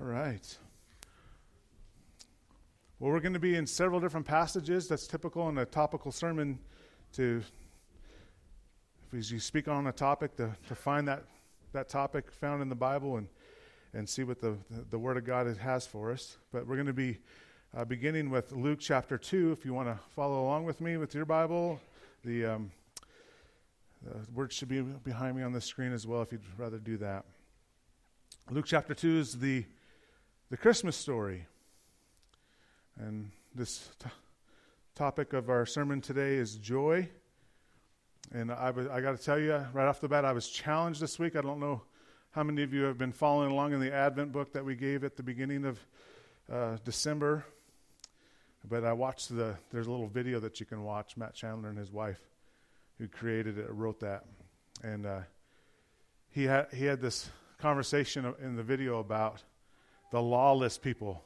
All right. Well, we're going to be in several different passages. That's typical in a topical sermon to, if you speak on a topic, to, to find that, that topic found in the Bible and, and see what the, the Word of God has for us. But we're going to be uh, beginning with Luke chapter 2. If you want to follow along with me with your Bible, the, um, the should be behind me on the screen as well if you'd rather do that. Luke chapter 2 is the, the Christmas story. And this t- topic of our sermon today is joy. And I, I got to tell you, right off the bat, I was challenged this week. I don't know how many of you have been following along in the Advent book that we gave at the beginning of uh, December. But I watched the, there's a little video that you can watch, Matt Chandler and his wife, who created it, wrote that. And uh, he, had, he had this conversation in the video about the lawless people,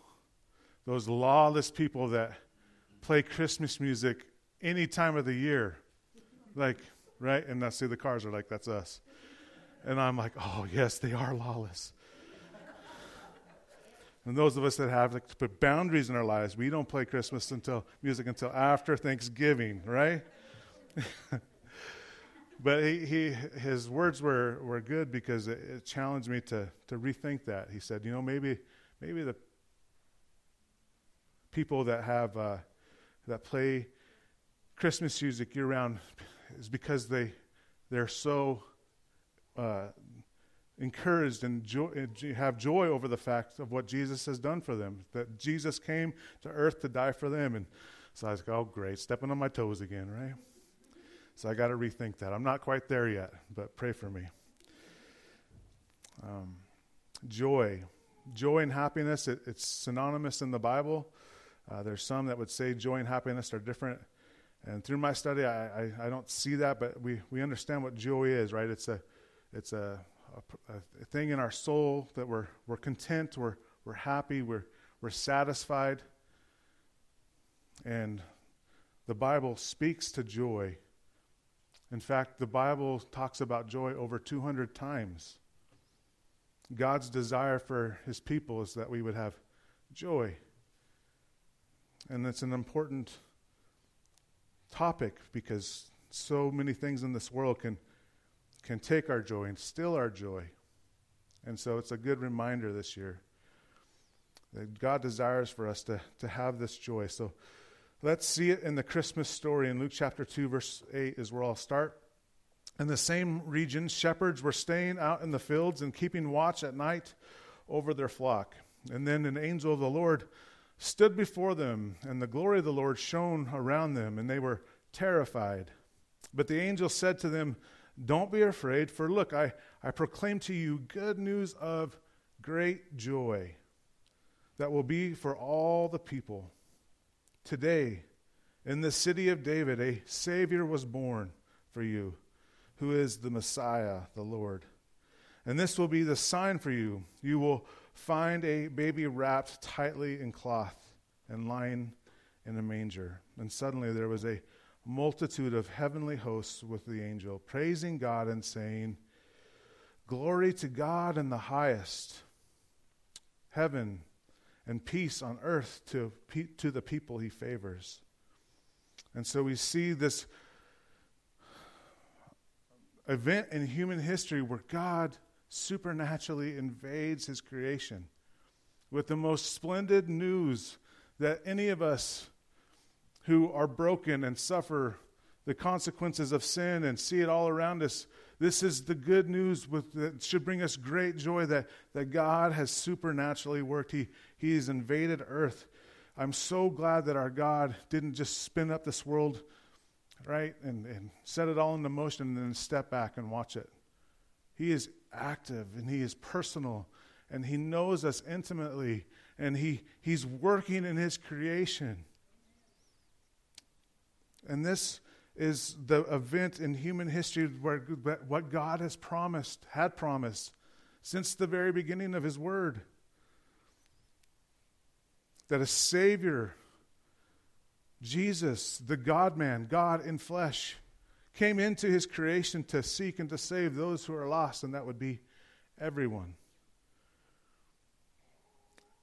those lawless people that play Christmas music any time of the year. Like, right? And I see the cars are like, that's us. And I'm like, oh, yes, they are lawless. and those of us that have like, to put boundaries in our lives, we don't play Christmas until music until after Thanksgiving, right? but he, he, his words were, were good because it, it, challenged me to, to rethink that. He said, you know, maybe, maybe the people that have uh, that play Christmas music year round is because they they're so uh, encouraged and have joy over the fact of what Jesus has done for them. That Jesus came to earth to die for them, and so I was like, oh great, stepping on my toes again, right? So I got to rethink that. I'm not quite there yet, but pray for me. Um, joy. Joy and happiness, it, it's synonymous in the Bible. Uh, there's some that would say joy and happiness are different. And through my study, I, I, I, don't see that, but we, we understand what joy is, right? It's a, it's a, a, a thing in our soul that we're, we're content, we're, we're happy, we're, we're satisfied. And the Bible speaks to joy in fact, the Bible talks about joy over 200 times. God's desire for his people is that we would have joy. And it's an important topic because so many things in this world can, can take our joy and steal our joy. And so it's a good reminder this year that God desires for us to, to have this joy. So Let's see it in the Christmas story in Luke chapter 2, verse 8 is where I'll start. In the same region, shepherds were staying out in the fields and keeping watch at night over their flock. And then an angel of the Lord stood before them, and the glory of the Lord shone around them, and they were terrified. But the angel said to them, Don't be afraid, for look, I, I proclaim to you good news of great joy that will be for all the people. Today, in the city of David, a Savior was born for you, who is the Messiah, the Lord. And this will be the sign for you. You will find a baby wrapped tightly in cloth and lying in a manger. And suddenly there was a multitude of heavenly hosts with the angel, praising God and saying, Glory to God in the highest. Heaven and peace on earth to, to the people he favors. And so we see this event in human history where God supernaturally invades his creation with the most splendid news that any of us who are broken and suffer the consequences of sin and see it all around us this is the good news with, that should bring us great joy that, that God has supernaturally worked. He, he has invaded earth. I'm so glad that our God didn't just spin up this world, right, and, and set it all into motion and then step back and watch it. He is active and He is personal and He knows us intimately and he, He's working in His creation. And this is the event in human history where what God has promised, had promised, since the very beginning of His Word. That a Savior, Jesus, the God man, God in flesh, came into His creation to seek and to save those who are lost, and that would be everyone.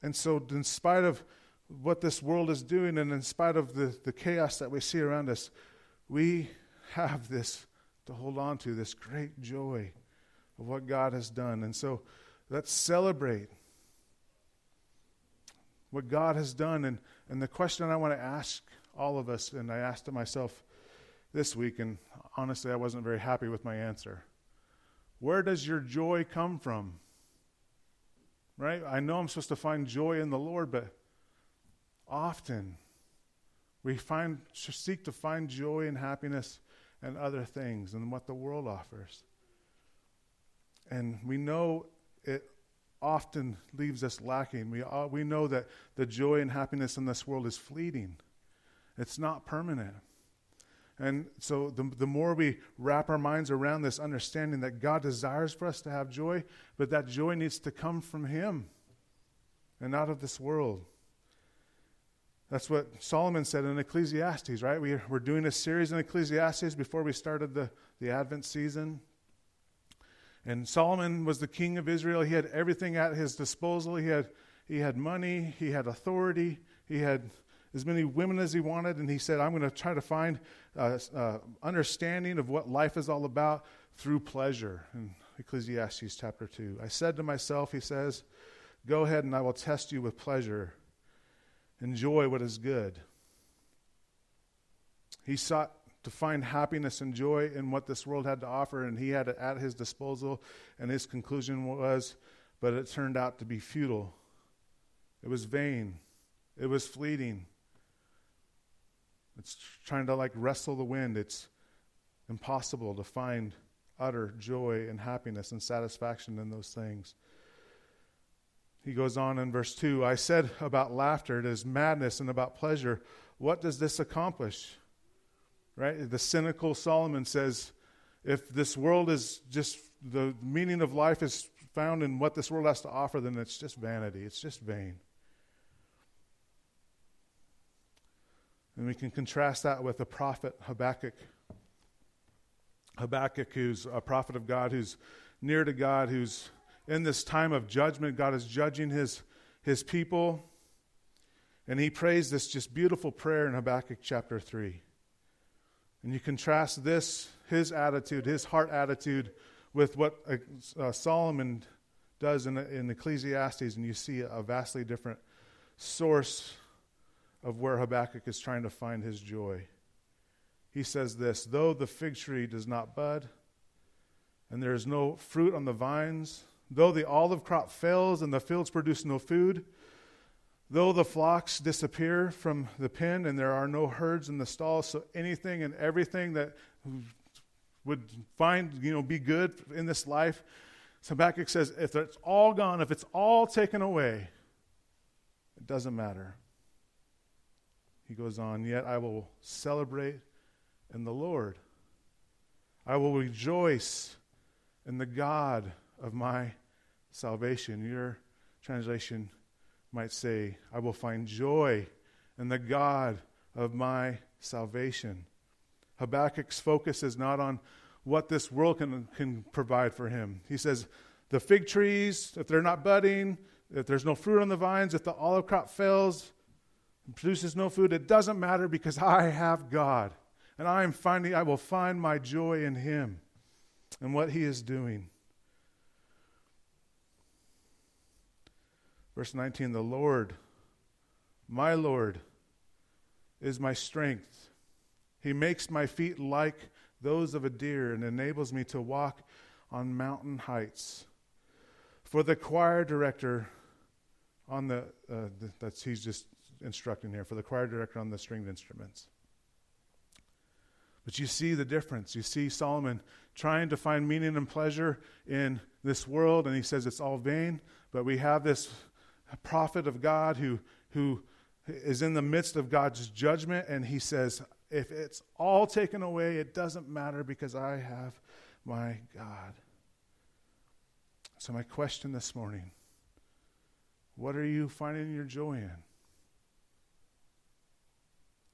And so, in spite of what this world is doing and in spite of the, the chaos that we see around us, we have this to hold on to, this great joy of what God has done. And so, let's celebrate what God has done. And, and the question I want to ask all of us, and I asked it myself this week, and honestly, I wasn't very happy with my answer. Where does your joy come from? Right? I know I'm supposed to find joy in the Lord, but often we find seek to find joy and happiness and other things and what the world offers. And we know it often leaves us lacking. We, uh, we know that the joy and happiness in this world is fleeting, it's not permanent. And so, the, the more we wrap our minds around this understanding that God desires for us to have joy, but that joy needs to come from Him and not of this world. That's what Solomon said in Ecclesiastes, right? We, we're doing a series in Ecclesiastes before we started the, the Advent season. And Solomon was the king of Israel. He had everything at his disposal. He had, he had money, he had authority, he had as many women as he wanted. And he said, I'm going to try to find uh, uh, understanding of what life is all about through pleasure. In Ecclesiastes chapter 2. I said to myself, he says, Go ahead and I will test you with pleasure. Enjoy what is good. He sought to find happiness and joy in what this world had to offer, and he had it at his disposal. And his conclusion was, but it turned out to be futile. It was vain. It was fleeting. It's trying to like wrestle the wind. It's impossible to find utter joy and happiness and satisfaction in those things. He goes on in verse 2 I said about laughter, it is madness, and about pleasure. What does this accomplish? Right? The cynical Solomon says, if this world is just the meaning of life is found in what this world has to offer, then it's just vanity. It's just vain. And we can contrast that with the prophet Habakkuk. Habakkuk, who's a prophet of God, who's near to God, who's in this time of judgment. God is judging his, his people. And he prays this just beautiful prayer in Habakkuk chapter 3. And you contrast this, his attitude, his heart attitude, with what uh, uh, Solomon does in, in Ecclesiastes, and you see a vastly different source of where Habakkuk is trying to find his joy. He says this Though the fig tree does not bud, and there is no fruit on the vines, though the olive crop fails and the fields produce no food, though the flocks disappear from the pen and there are no herds in the stalls, so anything and everything that would find, you know, be good in this life, Habakkuk says, if it's all gone, if it's all taken away, it doesn't matter. He goes on, Yet I will celebrate in the Lord. I will rejoice in the God of my salvation. Your translation might say, I will find joy in the God of my salvation. Habakkuk's focus is not on what this world can, can provide for him. He says, the fig trees, if they're not budding, if there's no fruit on the vines, if the olive crop fails, produces no food, it doesn't matter because I have God. And I am finding, I will find my joy in Him and what He is doing. Verse 19 The Lord, my Lord, is my strength. He makes my feet like those of a deer and enables me to walk on mountain heights. For the choir director on the, uh, the that's he's just instructing here for the choir director on the stringed instruments. But you see the difference. You see Solomon trying to find meaning and pleasure in this world, and he says it's all vain. But we have this prophet of God who, who is in the midst of God's judgment, and he says, If it's all taken away, it doesn't matter because I have my God. So, my question this morning what are you finding your joy in?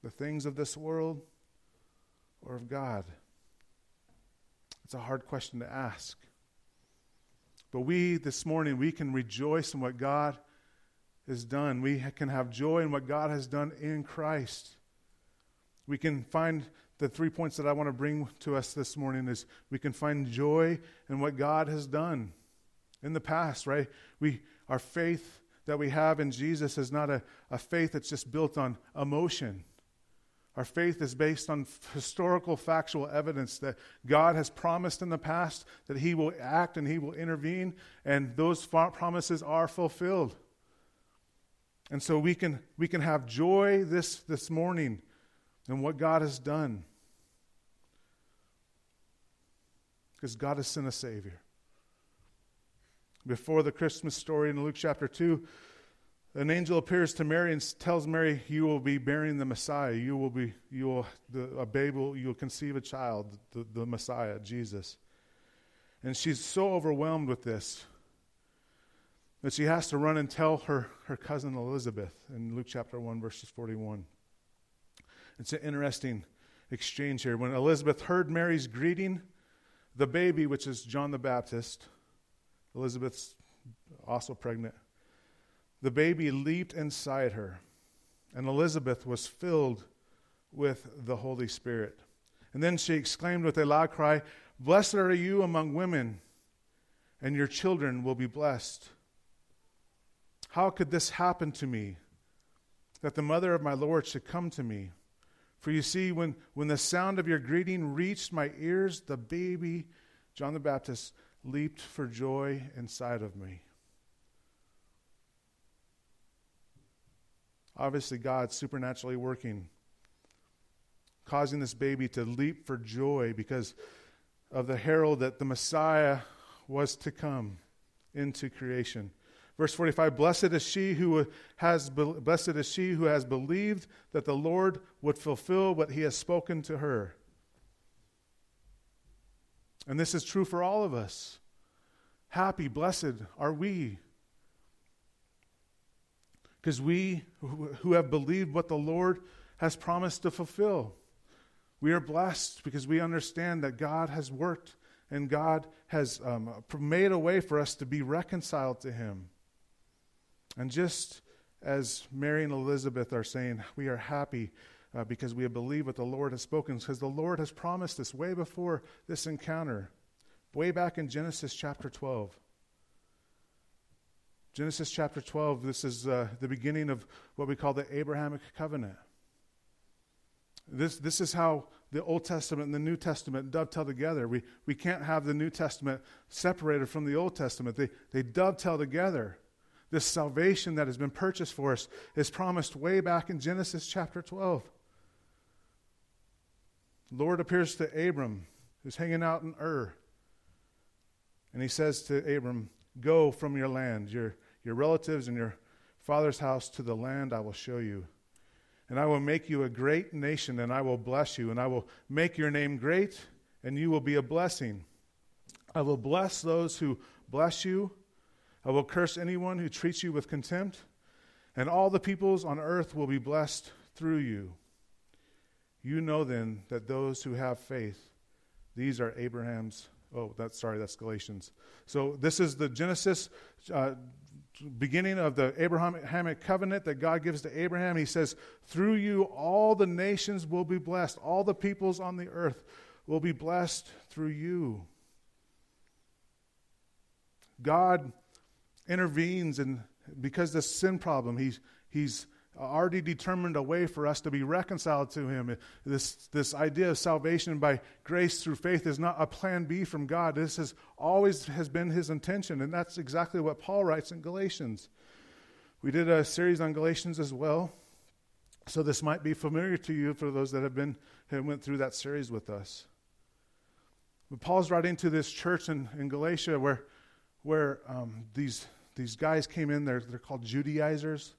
The things of this world or of God? It's a hard question to ask. But we, this morning, we can rejoice in what God has done. We can have joy in what God has done in Christ. We can find the three points that I want to bring to us this morning is we can find joy in what God has done in the past, right? We our faith that we have in Jesus is not a, a faith that's just built on emotion. Our faith is based on historical, factual evidence that God has promised in the past that He will act and He will intervene, and those promises are fulfilled. And so we can, we can have joy this, this morning in what God has done. Because God has sent a Savior. Before the Christmas story in Luke chapter 2, an angel appears to Mary and tells Mary, "You will be bearing the Messiah. You will be, you will, the, a babe will, you will conceive a child, the, the Messiah, Jesus." And she's so overwhelmed with this that she has to run and tell her, her cousin Elizabeth in Luke chapter 1, verses 41. It's an interesting exchange here. When Elizabeth heard Mary's greeting, the baby, which is John the Baptist, Elizabeth's also pregnant, the baby leaped inside her, and Elizabeth was filled with the Holy Spirit. And then she exclaimed with a loud cry, Blessed are you among women, and your children will be blessed. How could this happen to me, that the mother of my Lord should come to me? For you see, when, when the sound of your greeting reached my ears, the baby, John the Baptist, leaped for joy inside of me. Obviously, God supernaturally working, causing this baby to leap for joy because of the herald that the Messiah was to come into creation. Verse 45 Blessed is she who has blessed is she who has believed that the Lord would fulfill what he has spoken to her. And this is true for all of us. Happy, blessed are we because we who have believed what the Lord has promised to fulfill. We are blessed because we understand that God has worked and God has um, made a way for us to be reconciled to Him. And just as Mary and Elizabeth are saying, we are happy uh, because we have believed what the Lord has spoken, because the Lord has promised this way before this encounter, way back in Genesis chapter 12. Genesis chapter 12, this is uh, the beginning of what we call the Abrahamic covenant. This, this is how the Old Testament and the New Testament dovetail together. We, we can't have the New Testament separated from the Old Testament, they, they dovetail together. This salvation that has been purchased for us is promised way back in Genesis chapter 12. Lord appears to Abram, who's hanging out in Ur. And he says to Abram, Go from your land, your, your relatives and your father's house to the land I will show you. And I will make you a great nation, and I will bless you, and I will make your name great, and you will be a blessing. I will bless those who bless you. I will curse anyone who treats you with contempt, and all the peoples on earth will be blessed through you. You know then that those who have faith, these are Abraham's. Oh, that's sorry, that's Galatians. So this is the Genesis uh, beginning of the Abrahamic covenant that God gives to Abraham. He says, Through you, all the nations will be blessed, all the peoples on the earth will be blessed through you. God intervenes, and because the sin problem, he's, he's already determined a way for us to be reconciled to Him. This, this idea of salvation by grace through faith is not a plan B from God. This has always has been His intention, and that's exactly what Paul writes in Galatians. We did a series on Galatians as well, so this might be familiar to you for those that have been have went through that series with us. But Paul's writing to this church in, in Galatia where where um, these these guys came in. They're they're called Judaizers.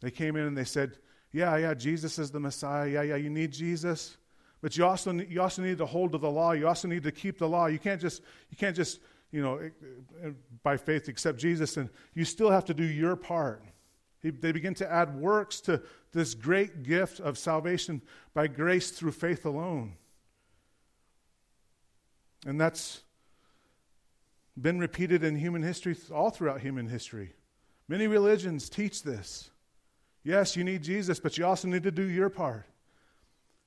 They came in and they said, Yeah, yeah, Jesus is the Messiah. Yeah, yeah, you need Jesus. But you also, you also need to hold to the law. You also need to keep the law. You can't just, you can't just, you know, by faith accept Jesus, and you still have to do your part. They begin to add works to this great gift of salvation by grace through faith alone. And that's been repeated in human history, all throughout human history. Many religions teach this. Yes, you need Jesus, but you also need to do your part.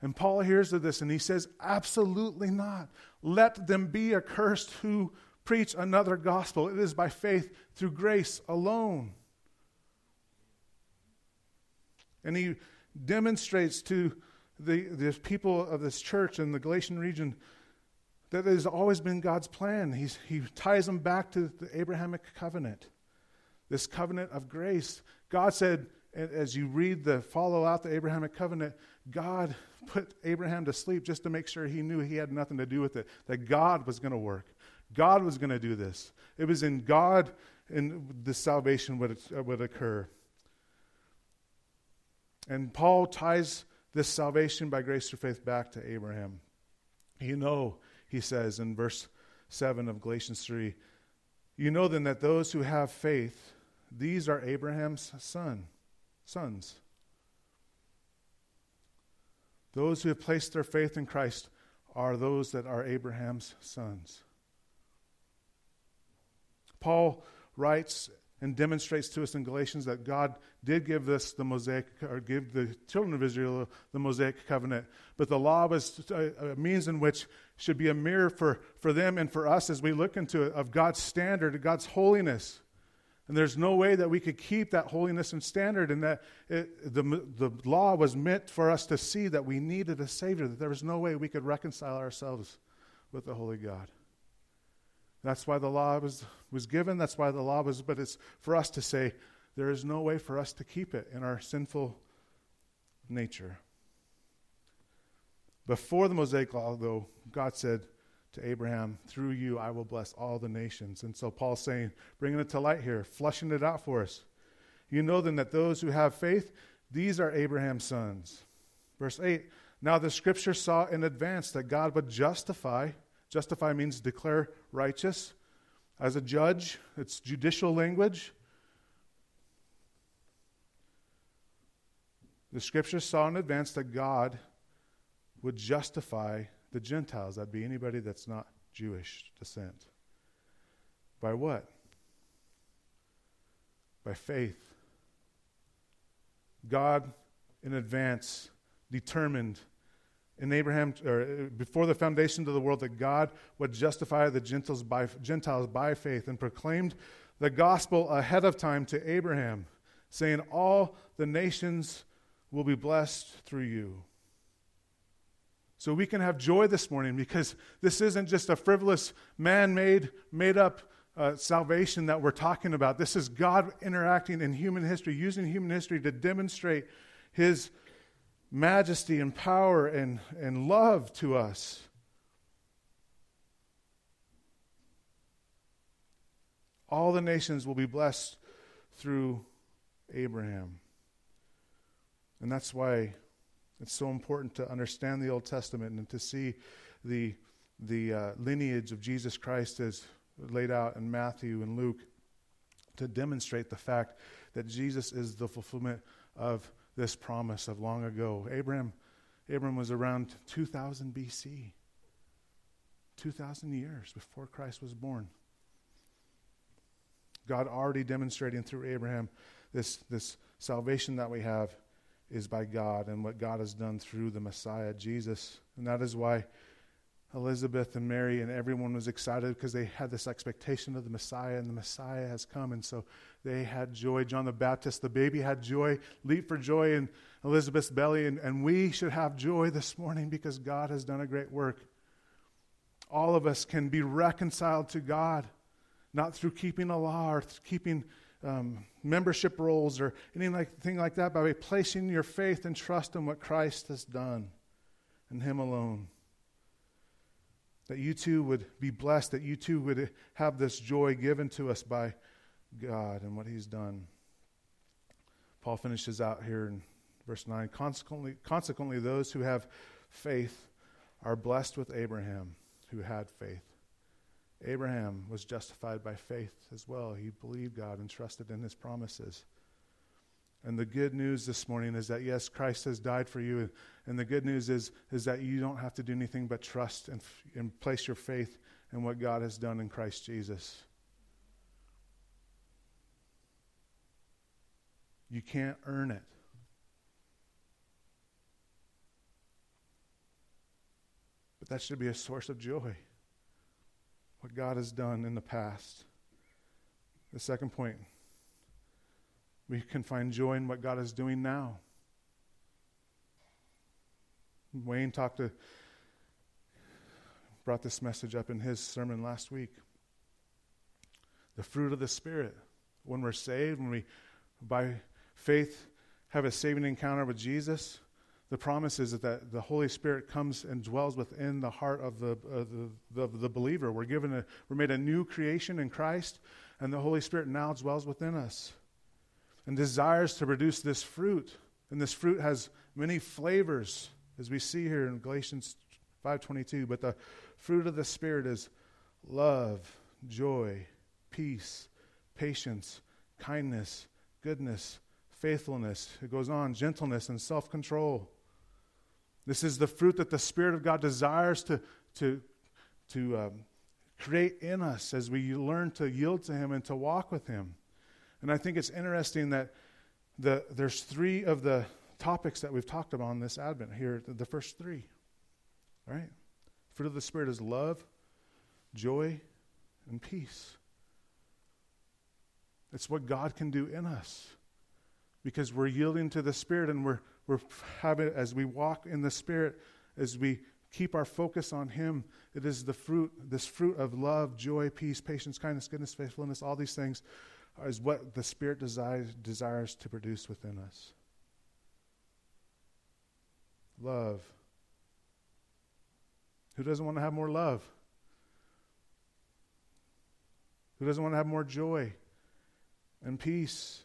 And Paul hears of this and he says, Absolutely not. Let them be accursed who preach another gospel. It is by faith through grace alone. And he demonstrates to the, the people of this church in the Galatian region that it has always been God's plan. He's, he ties them back to the Abrahamic covenant, this covenant of grace. God said, as you read the follow out the Abrahamic covenant, God put Abraham to sleep just to make sure he knew he had nothing to do with it, that God was going to work. God was going to do this. It was in God and the salvation would, would occur. And Paul ties this salvation by grace through faith back to Abraham. You know, he says in verse 7 of Galatians 3, you know then that those who have faith, these are Abraham's son, sons. Those who have placed their faith in Christ are those that are Abraham's sons. Paul writes and demonstrates to us in Galatians that God did give this the Mosaic, or give the children of Israel the Mosaic covenant, but the law was a, means in which should be a mirror for, for them and for us as we look into it of God's standard, God's holiness. And there's no way that we could keep that holiness and standard, and that it, the, the law was meant for us to see that we needed a Savior, that there was no way we could reconcile ourselves with the Holy God. That's why the law was, was given. That's why the law was, but it's for us to say, there is no way for us to keep it in our sinful nature. Before the Mosaic law, though, God said to Abraham, Through you I will bless all the nations. And so Paul's saying, bringing it to light here, flushing it out for us. You know then that those who have faith, these are Abraham's sons. Verse 8 Now the scripture saw in advance that God would justify Justify means declare righteous. As a judge, it's judicial language. The scripture saw in advance that God would justify the Gentiles. That'd be anybody that's not Jewish descent. By what? By faith. God in advance determined in Abraham, or uh, before the foundation of the world, that God would justify the Gentiles by, Gentiles by faith and proclaimed the gospel ahead of time to Abraham, saying, All the nations will be blessed through you. So we can have joy this morning because this isn't just a frivolous, man made, made up uh, salvation that we're talking about. This is God interacting in human history, using human history to demonstrate his majesty and power and, and love to us. All the nations will be blessed through Abraham. And that's why it's so important to understand the Old Testament and to see the, the uh, lineage of Jesus Christ as laid out in Matthew and Luke to demonstrate the fact that Jesus is the fulfillment of this promise of long ago. Abraham, Abraham was around 2000 BC, 2,000 years before Christ was born. God already demonstrating through Abraham this, this salvation that we have is by God and what God has done through the Messiah, Jesus. And that is why Elizabeth and Mary and everyone was excited because they had this expectation of the Messiah, and the Messiah has come. And so they had joy. John the Baptist, the baby, had joy, leap for joy in Elizabeth's belly. And, and we should have joy this morning because God has done a great work. All of us can be reconciled to God, not through keeping a law or keeping um, membership rolls or anything like that, by placing your faith and trust in what Christ has done and Him alone that you too would be blessed, that you too would have this joy given to us by God and what He's done. Paul finishes out here in verse 9 consequently, consequently, those who have faith are blessed with Abraham, who had faith. Abraham was justified by faith as well. He believed God and trusted in His promises. And the good news this morning is that, yes, Christ has died for you. And the good news is, is that you don't have to do anything but trust and, and place your faith in what God has done in Christ Jesus. You can't earn it. But that should be a source of joy. What God has done in the past. The second point we can find joy in what God is doing now. Wayne talked to, brought this message up in his sermon last week. The fruit of the Spirit. When we're saved, when we, by faith, have a saving encounter with Jesus, the promise is that the Holy Spirit comes and dwells within the heart of the, uh, the, the, the, believer. We're given a, we're made a new creation in Christ, and the Holy Spirit now dwells within us and desires to produce this fruit. And this fruit has many flavors, as we see here in Galatians 5:22. But the fruit of the Spirit is love, joy, peace, patience, kindness, goodness, faithfulness. It goes on, gentleness and self-control. This is the fruit that the Spirit of God desires to, to, to um, create in us as we learn to yield to Him and to walk with Him. And I think it's interesting that the, there's three of the topics that we've talked about in this Advent here, the, first three. Right? Fruit of the Spirit is love, joy, and peace. It's what God can do in us because we're yielding to the Spirit and we're, we're having, as we walk in the Spirit, as we keep our focus on Him, it is the fruit, this fruit of love, joy, peace, patience, kindness, goodness, faithfulness, all these things is what the Spirit desires, desires to produce within us. Love. Who doesn't want to have more love? Who doesn't want to have more joy and peace?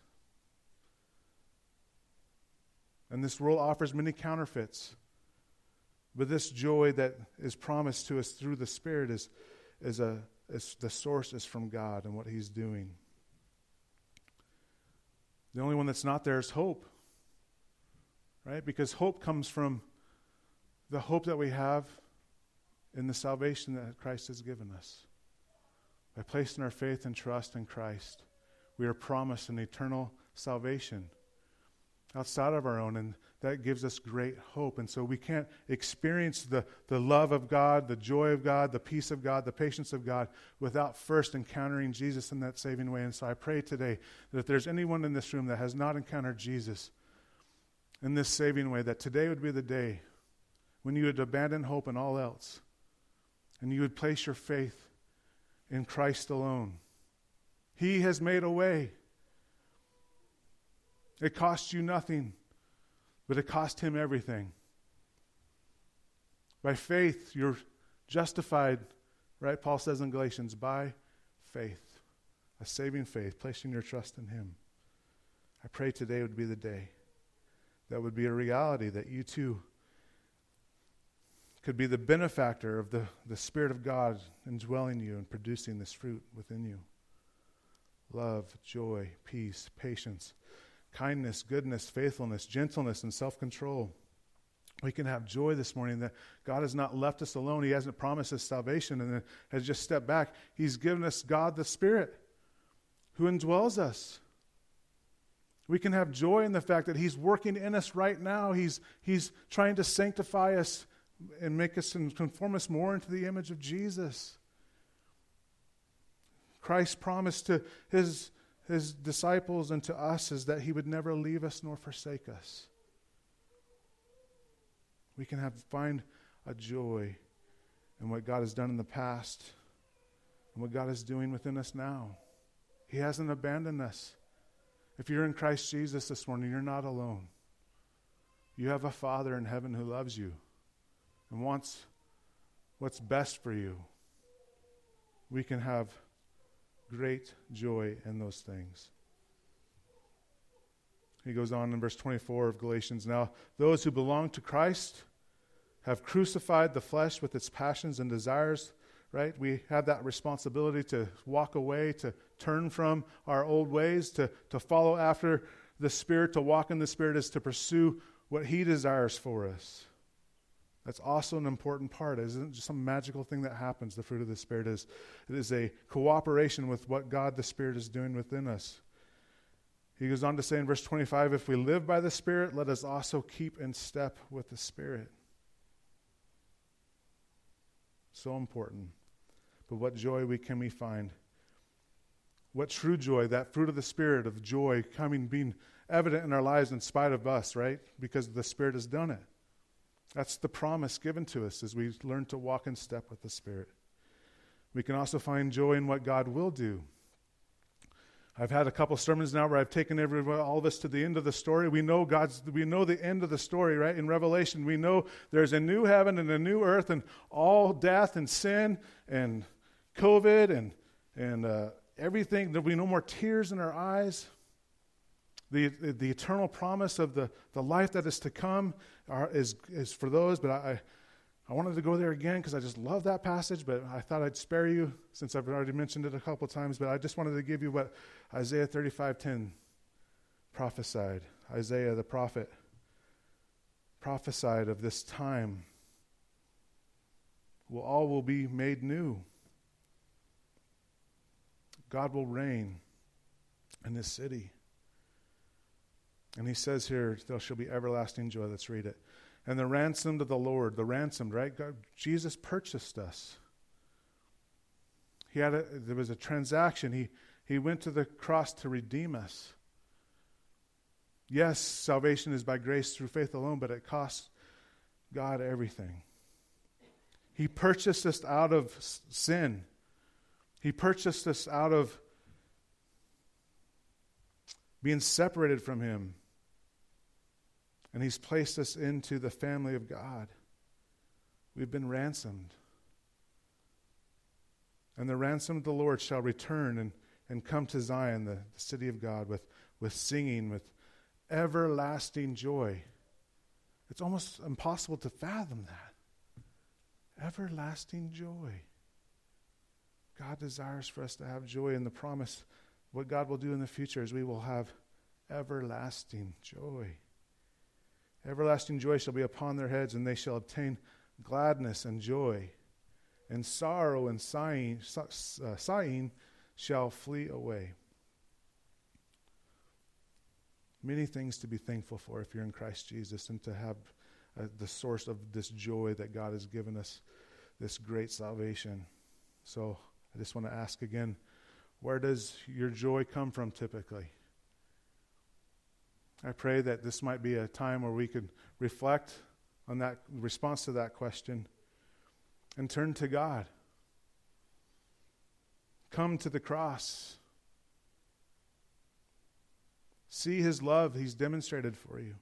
And this world offers many counterfeits. But this joy that is promised to us through the Spirit is, is, a, is the source is from God and what He's doing. The only one that's not there is hope. Right? Because hope comes from the hope that we have in the salvation that Christ has given us. By placing our faith and trust in Christ, we are promised an eternal salvation outside of our own. And that gives us great hope. And so we can't experience the, the love of God, the joy of God, the peace of God, the patience of God without first encountering Jesus in that saving way. And so I pray today that if there's anyone in this room that has not encountered Jesus in this saving way, that today would be the day when you would abandon hope and all else and you would place your faith in Christ alone. He has made a way. It costs you nothing. But it cost him everything. By faith, you're justified, right? Paul says in Galatians, by faith, a saving faith, placing your trust in him. I pray today would be the day that would be a reality that you too could be the benefactor of the, the Spirit of God indwelling you and producing this fruit within you love, joy, peace, patience kindness, goodness, faithfulness, gentleness, and self control. We can have joy this morning that God has not left us alone. He hasn't promised us salvation and has just stepped back. He's given us God the Spirit who indwells us. We can have joy in the fact that He's working in us right now. He's, he's trying to sanctify us and make us and conform us more into the image of Jesus. Christ promised to His his disciples and to us is that he would never leave us nor forsake us. We can have find a joy in what God has done in the past and what God is doing within us now. He hasn't abandoned us. If you're in Christ Jesus this morning, you're not alone. You have a Father in heaven who loves you and wants what's best for you. We can have great joy in those things. He goes on in verse 24 of Galatians Now, those who belong to Christ have crucified the flesh with its passions and desires, right? We have that responsibility to walk away, to turn from our old ways, to, to follow after the Spirit, to walk in the Spirit is to pursue what He desires for us. That's also an important part. It isn't just some magical thing that happens. The fruit of the Spirit is it is a cooperation with what God the Spirit is doing within us. He goes on to say in verse 25 if we live by the Spirit, let us also keep in step with the Spirit. So important. But what joy we can we find? What true joy, that fruit of the Spirit of joy coming, being evident in our lives in spite of us, right? Because the Spirit has done it. That's the promise given to us as we learn to walk in step with the Spirit. We can also find joy in what God will do. I've had a couple sermons now where I've taken everyone, all of us to the end of the story. We know God's, we know the end of the story, right? In Revelation, we know there's a new heaven and a new earth, and all death and sin and COVID and and uh, everything. There'll be no more tears in our eyes. The, the, eternal promise of the, the life that is to come are, is, is for those, but I, I wanted to go there again because I just love that passage, but I thought I'd spare you since I've already mentioned it a couple times. But I just wanted to give you what Isaiah 35:10 prophesied. Isaiah the prophet prophesied of this time. Well, all will be made new. God will reign in this city. And he says here, there shall be everlasting joy. Let's read it. And the ransomed of the Lord, the ransomed, right? God, Jesus purchased us. He had a, there was a transaction. He, he went to the cross to redeem us. Yes, salvation is by grace through faith alone, but it costs God everything. He purchased us out of sin. He purchased us out of being separated from Him and He's placed us into the family of God. We've been ransomed. And the ransomed of the Lord shall return and, and come to Zion, the, the city of God, with, with singing, with everlasting joy. It's almost impossible to fathom that. Everlasting joy. God desires for us to have joy in the promise. What God will do in the future is we will have everlasting joy. Everlasting joy shall be upon their heads, and they shall obtain gladness and joy. And sorrow and sighing, uh, sighing shall flee away. Many things to be thankful for if you're in Christ Jesus and to have uh, the source of this joy that God has given us, this great salvation. So I just want to ask again where does your joy come from typically? I pray that this might be a time where we could reflect on that response to that question and turn to God. Come to the cross. See his love he's demonstrated for you.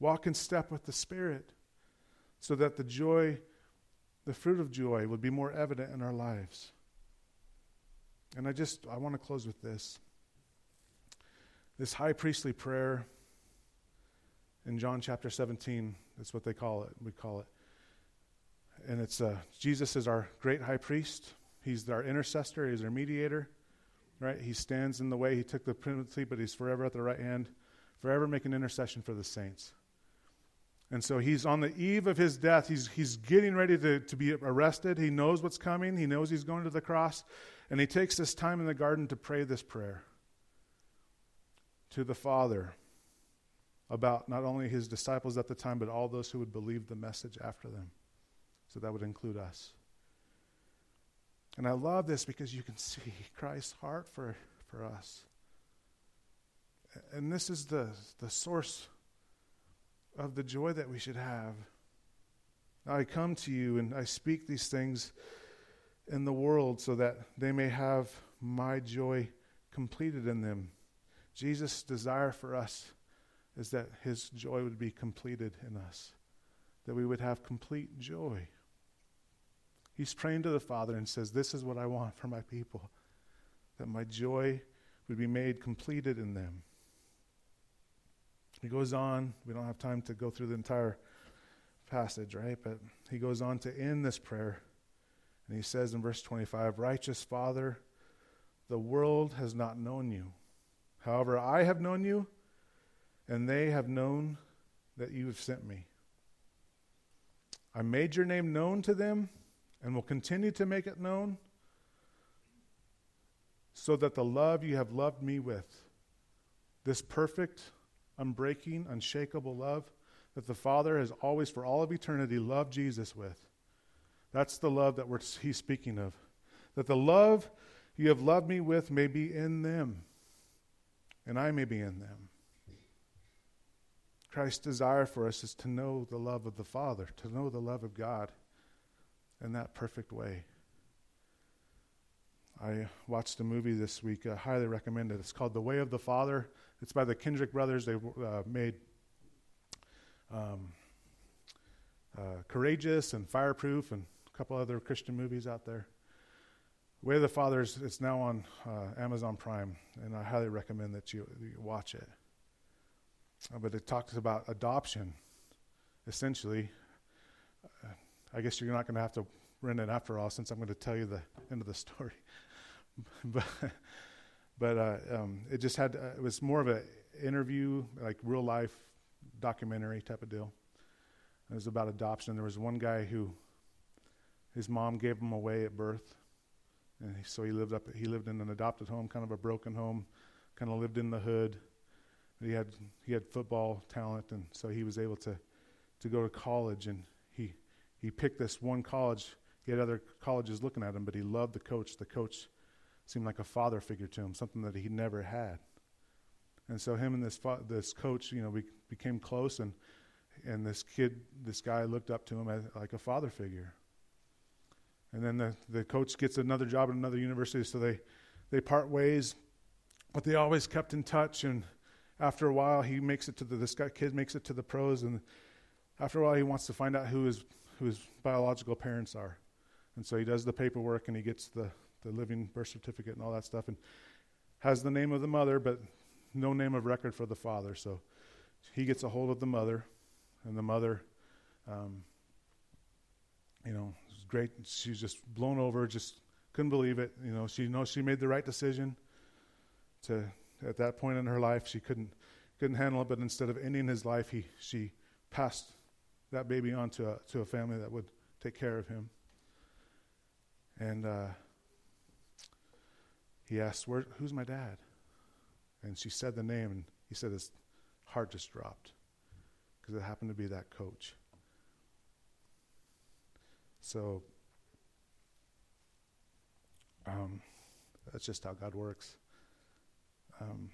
Walk in step with the Spirit so that the joy, the fruit of joy, would be more evident in our lives. And I just, I want to close with this. This high priestly prayer in John chapter 17, that's what they call it. We call it. And it's uh, Jesus is our great high priest. He's our intercessor. He's our mediator. Right? He stands in the way. He took the penalty, but he's forever at the right hand, forever making intercession for the saints. And so he's on the eve of his death. He's, he's getting ready to, to be arrested. He knows what's coming. He knows he's going to the cross. And he takes this time in the garden to pray this prayer to the Father about not only his disciples at the time, but all those who would believe the message after them. So that would include us. And I love this because you can see Christ's heart for, for us. And this is the, the source of the joy that we should have. I come to you and I speak these things in the world so that they may have my joy completed in them. Jesus' desire for us is that his joy would be completed in us, that we would have complete joy. He's praying to the Father and says, This is what I want for my people, that my joy would be made completed in them. He goes on, we don't have time to go through the entire passage, right? But he goes on to end this prayer, and he says in verse 25, Righteous Father, the world has not known you However, I have known you, and they have known that you have sent me. I made your name known to them and will continue to make it known so that the love you have loved me with, this perfect, unbreaking, unshakable love that the Father has always, for all of eternity, loved Jesus with. That's the love that he's speaking of. That the love you have loved me with may be in them, and I may be in them. Christ's desire for us is to know the love of the Father, to know the love of God in that perfect way. I watched a movie this week. I highly recommend it. It's called The Way of the Father. It's by the Kendrick brothers. They uh, made um, uh, Courageous and Fireproof and a couple other Christian movies out there. Way of the Fathers, it's now on uh, Amazon Prime, and I highly recommend that you, you watch it. Uh, but it talks about adoption, essentially. Uh, I guess you're not going to have to rent it after all, since I'm going to tell you the end of the story. but but uh, um, it just had uh, it was more of an interview, like real life documentary type of deal. It was about adoption. There was one guy who his mom gave him away at birth, and so he lived up. He lived in an adopted home, kind of a broken home, kind of lived in the hood. He had he had football talent, and so he was able to to go to college. And he he picked this one college. He had other colleges looking at him, but he loved the coach. The coach seemed like a father figure to him, something that he never had. And so him and this this coach, you know, we became close, and and this kid, this guy, looked up to him as like a father figure. And then the the coach gets another job at another university, so they they part ways, but they always kept in touch. And after a while, he makes it to the this guy, kid makes it to the pros, and after a while, he wants to find out who his who his biological parents are. And so he does the paperwork and he gets the the living birth certificate and all that stuff, and has the name of the mother, but no name of record for the father. So he gets a hold of the mother, and the mother, um, you know, great. She's just blown over, just couldn't believe it. You know, she knows she made the right decision. To at that point in her life, she couldn't couldn't handle it. But instead of ending his life, he she passed that baby on to a, to a family that would take care of him. And uh, he asked, Where, Who's my dad? And she said the name, and he said his heart just dropped because it happened to be that coach. So um, that's just how God works. Um,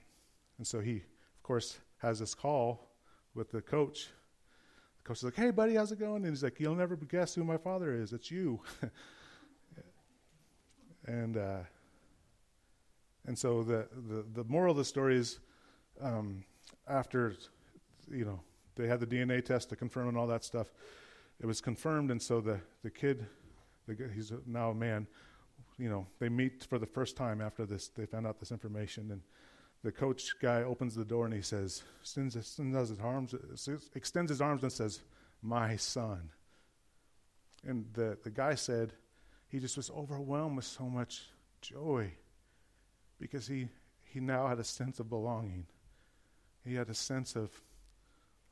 and so he, of course, has this call with the coach. The coach is like, "Hey, buddy, how's it going?" And he's like, "You'll never guess who my father is. It's you." and uh, and so the, the, the moral of the story is um, after, you know, they had the DNA test to confirm and all that stuff, it was confirmed. And so the, the kid, the, he's now a man, you know, they meet for the first time after this, they found out this information. And the coach guy opens the door and he says, extends, extends his arms, extends his arms and says, my son. And the, the guy said he just was overwhelmed with so much joy because he, he now had a sense of belonging. He had a sense of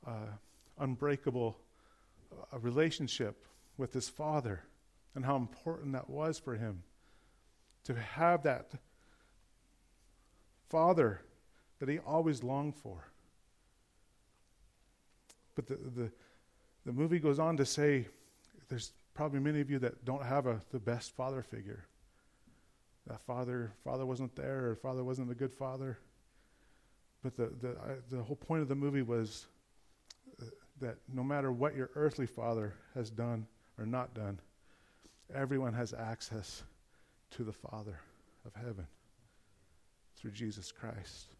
uh, unbreakable uh, relationship with his father and how important that was for him to have that father that he always longed for. But the, the, the movie goes on to say there's probably many of you that don't have a, the best father figure that father father wasn't there or father wasn't a good father. But the the I, the whole point of the movie was that no matter what your earthly father has done or not done, everyone has access to the Father of heaven through Jesus Christ.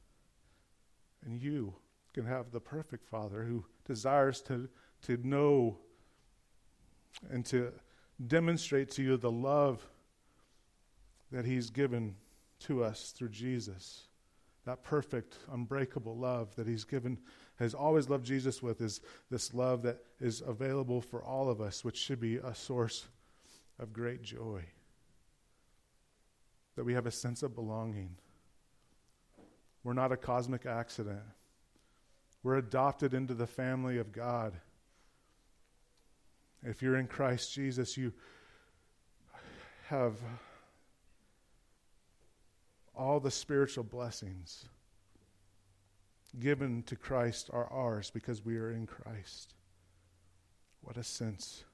And you can have the perfect Father who desires to, to know and to demonstrate to you the love that He's given to us through Jesus. That perfect, unbreakable love that He's given, has always loved Jesus with, is this love that is available for all of us, which should be a source of great joy. That we have a sense of belonging. We're not a cosmic accident. We're adopted into the family of God. If you're in Christ Jesus, you have all the spiritual blessings given to Christ are ours because we are in Christ. What a sense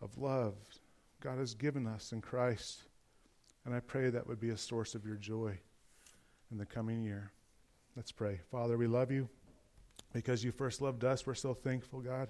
of love God has given us in Christ. And I pray that would be a source of your joy in the coming year. Let's pray. Father, we love you because you first loved us. We're so thankful, God.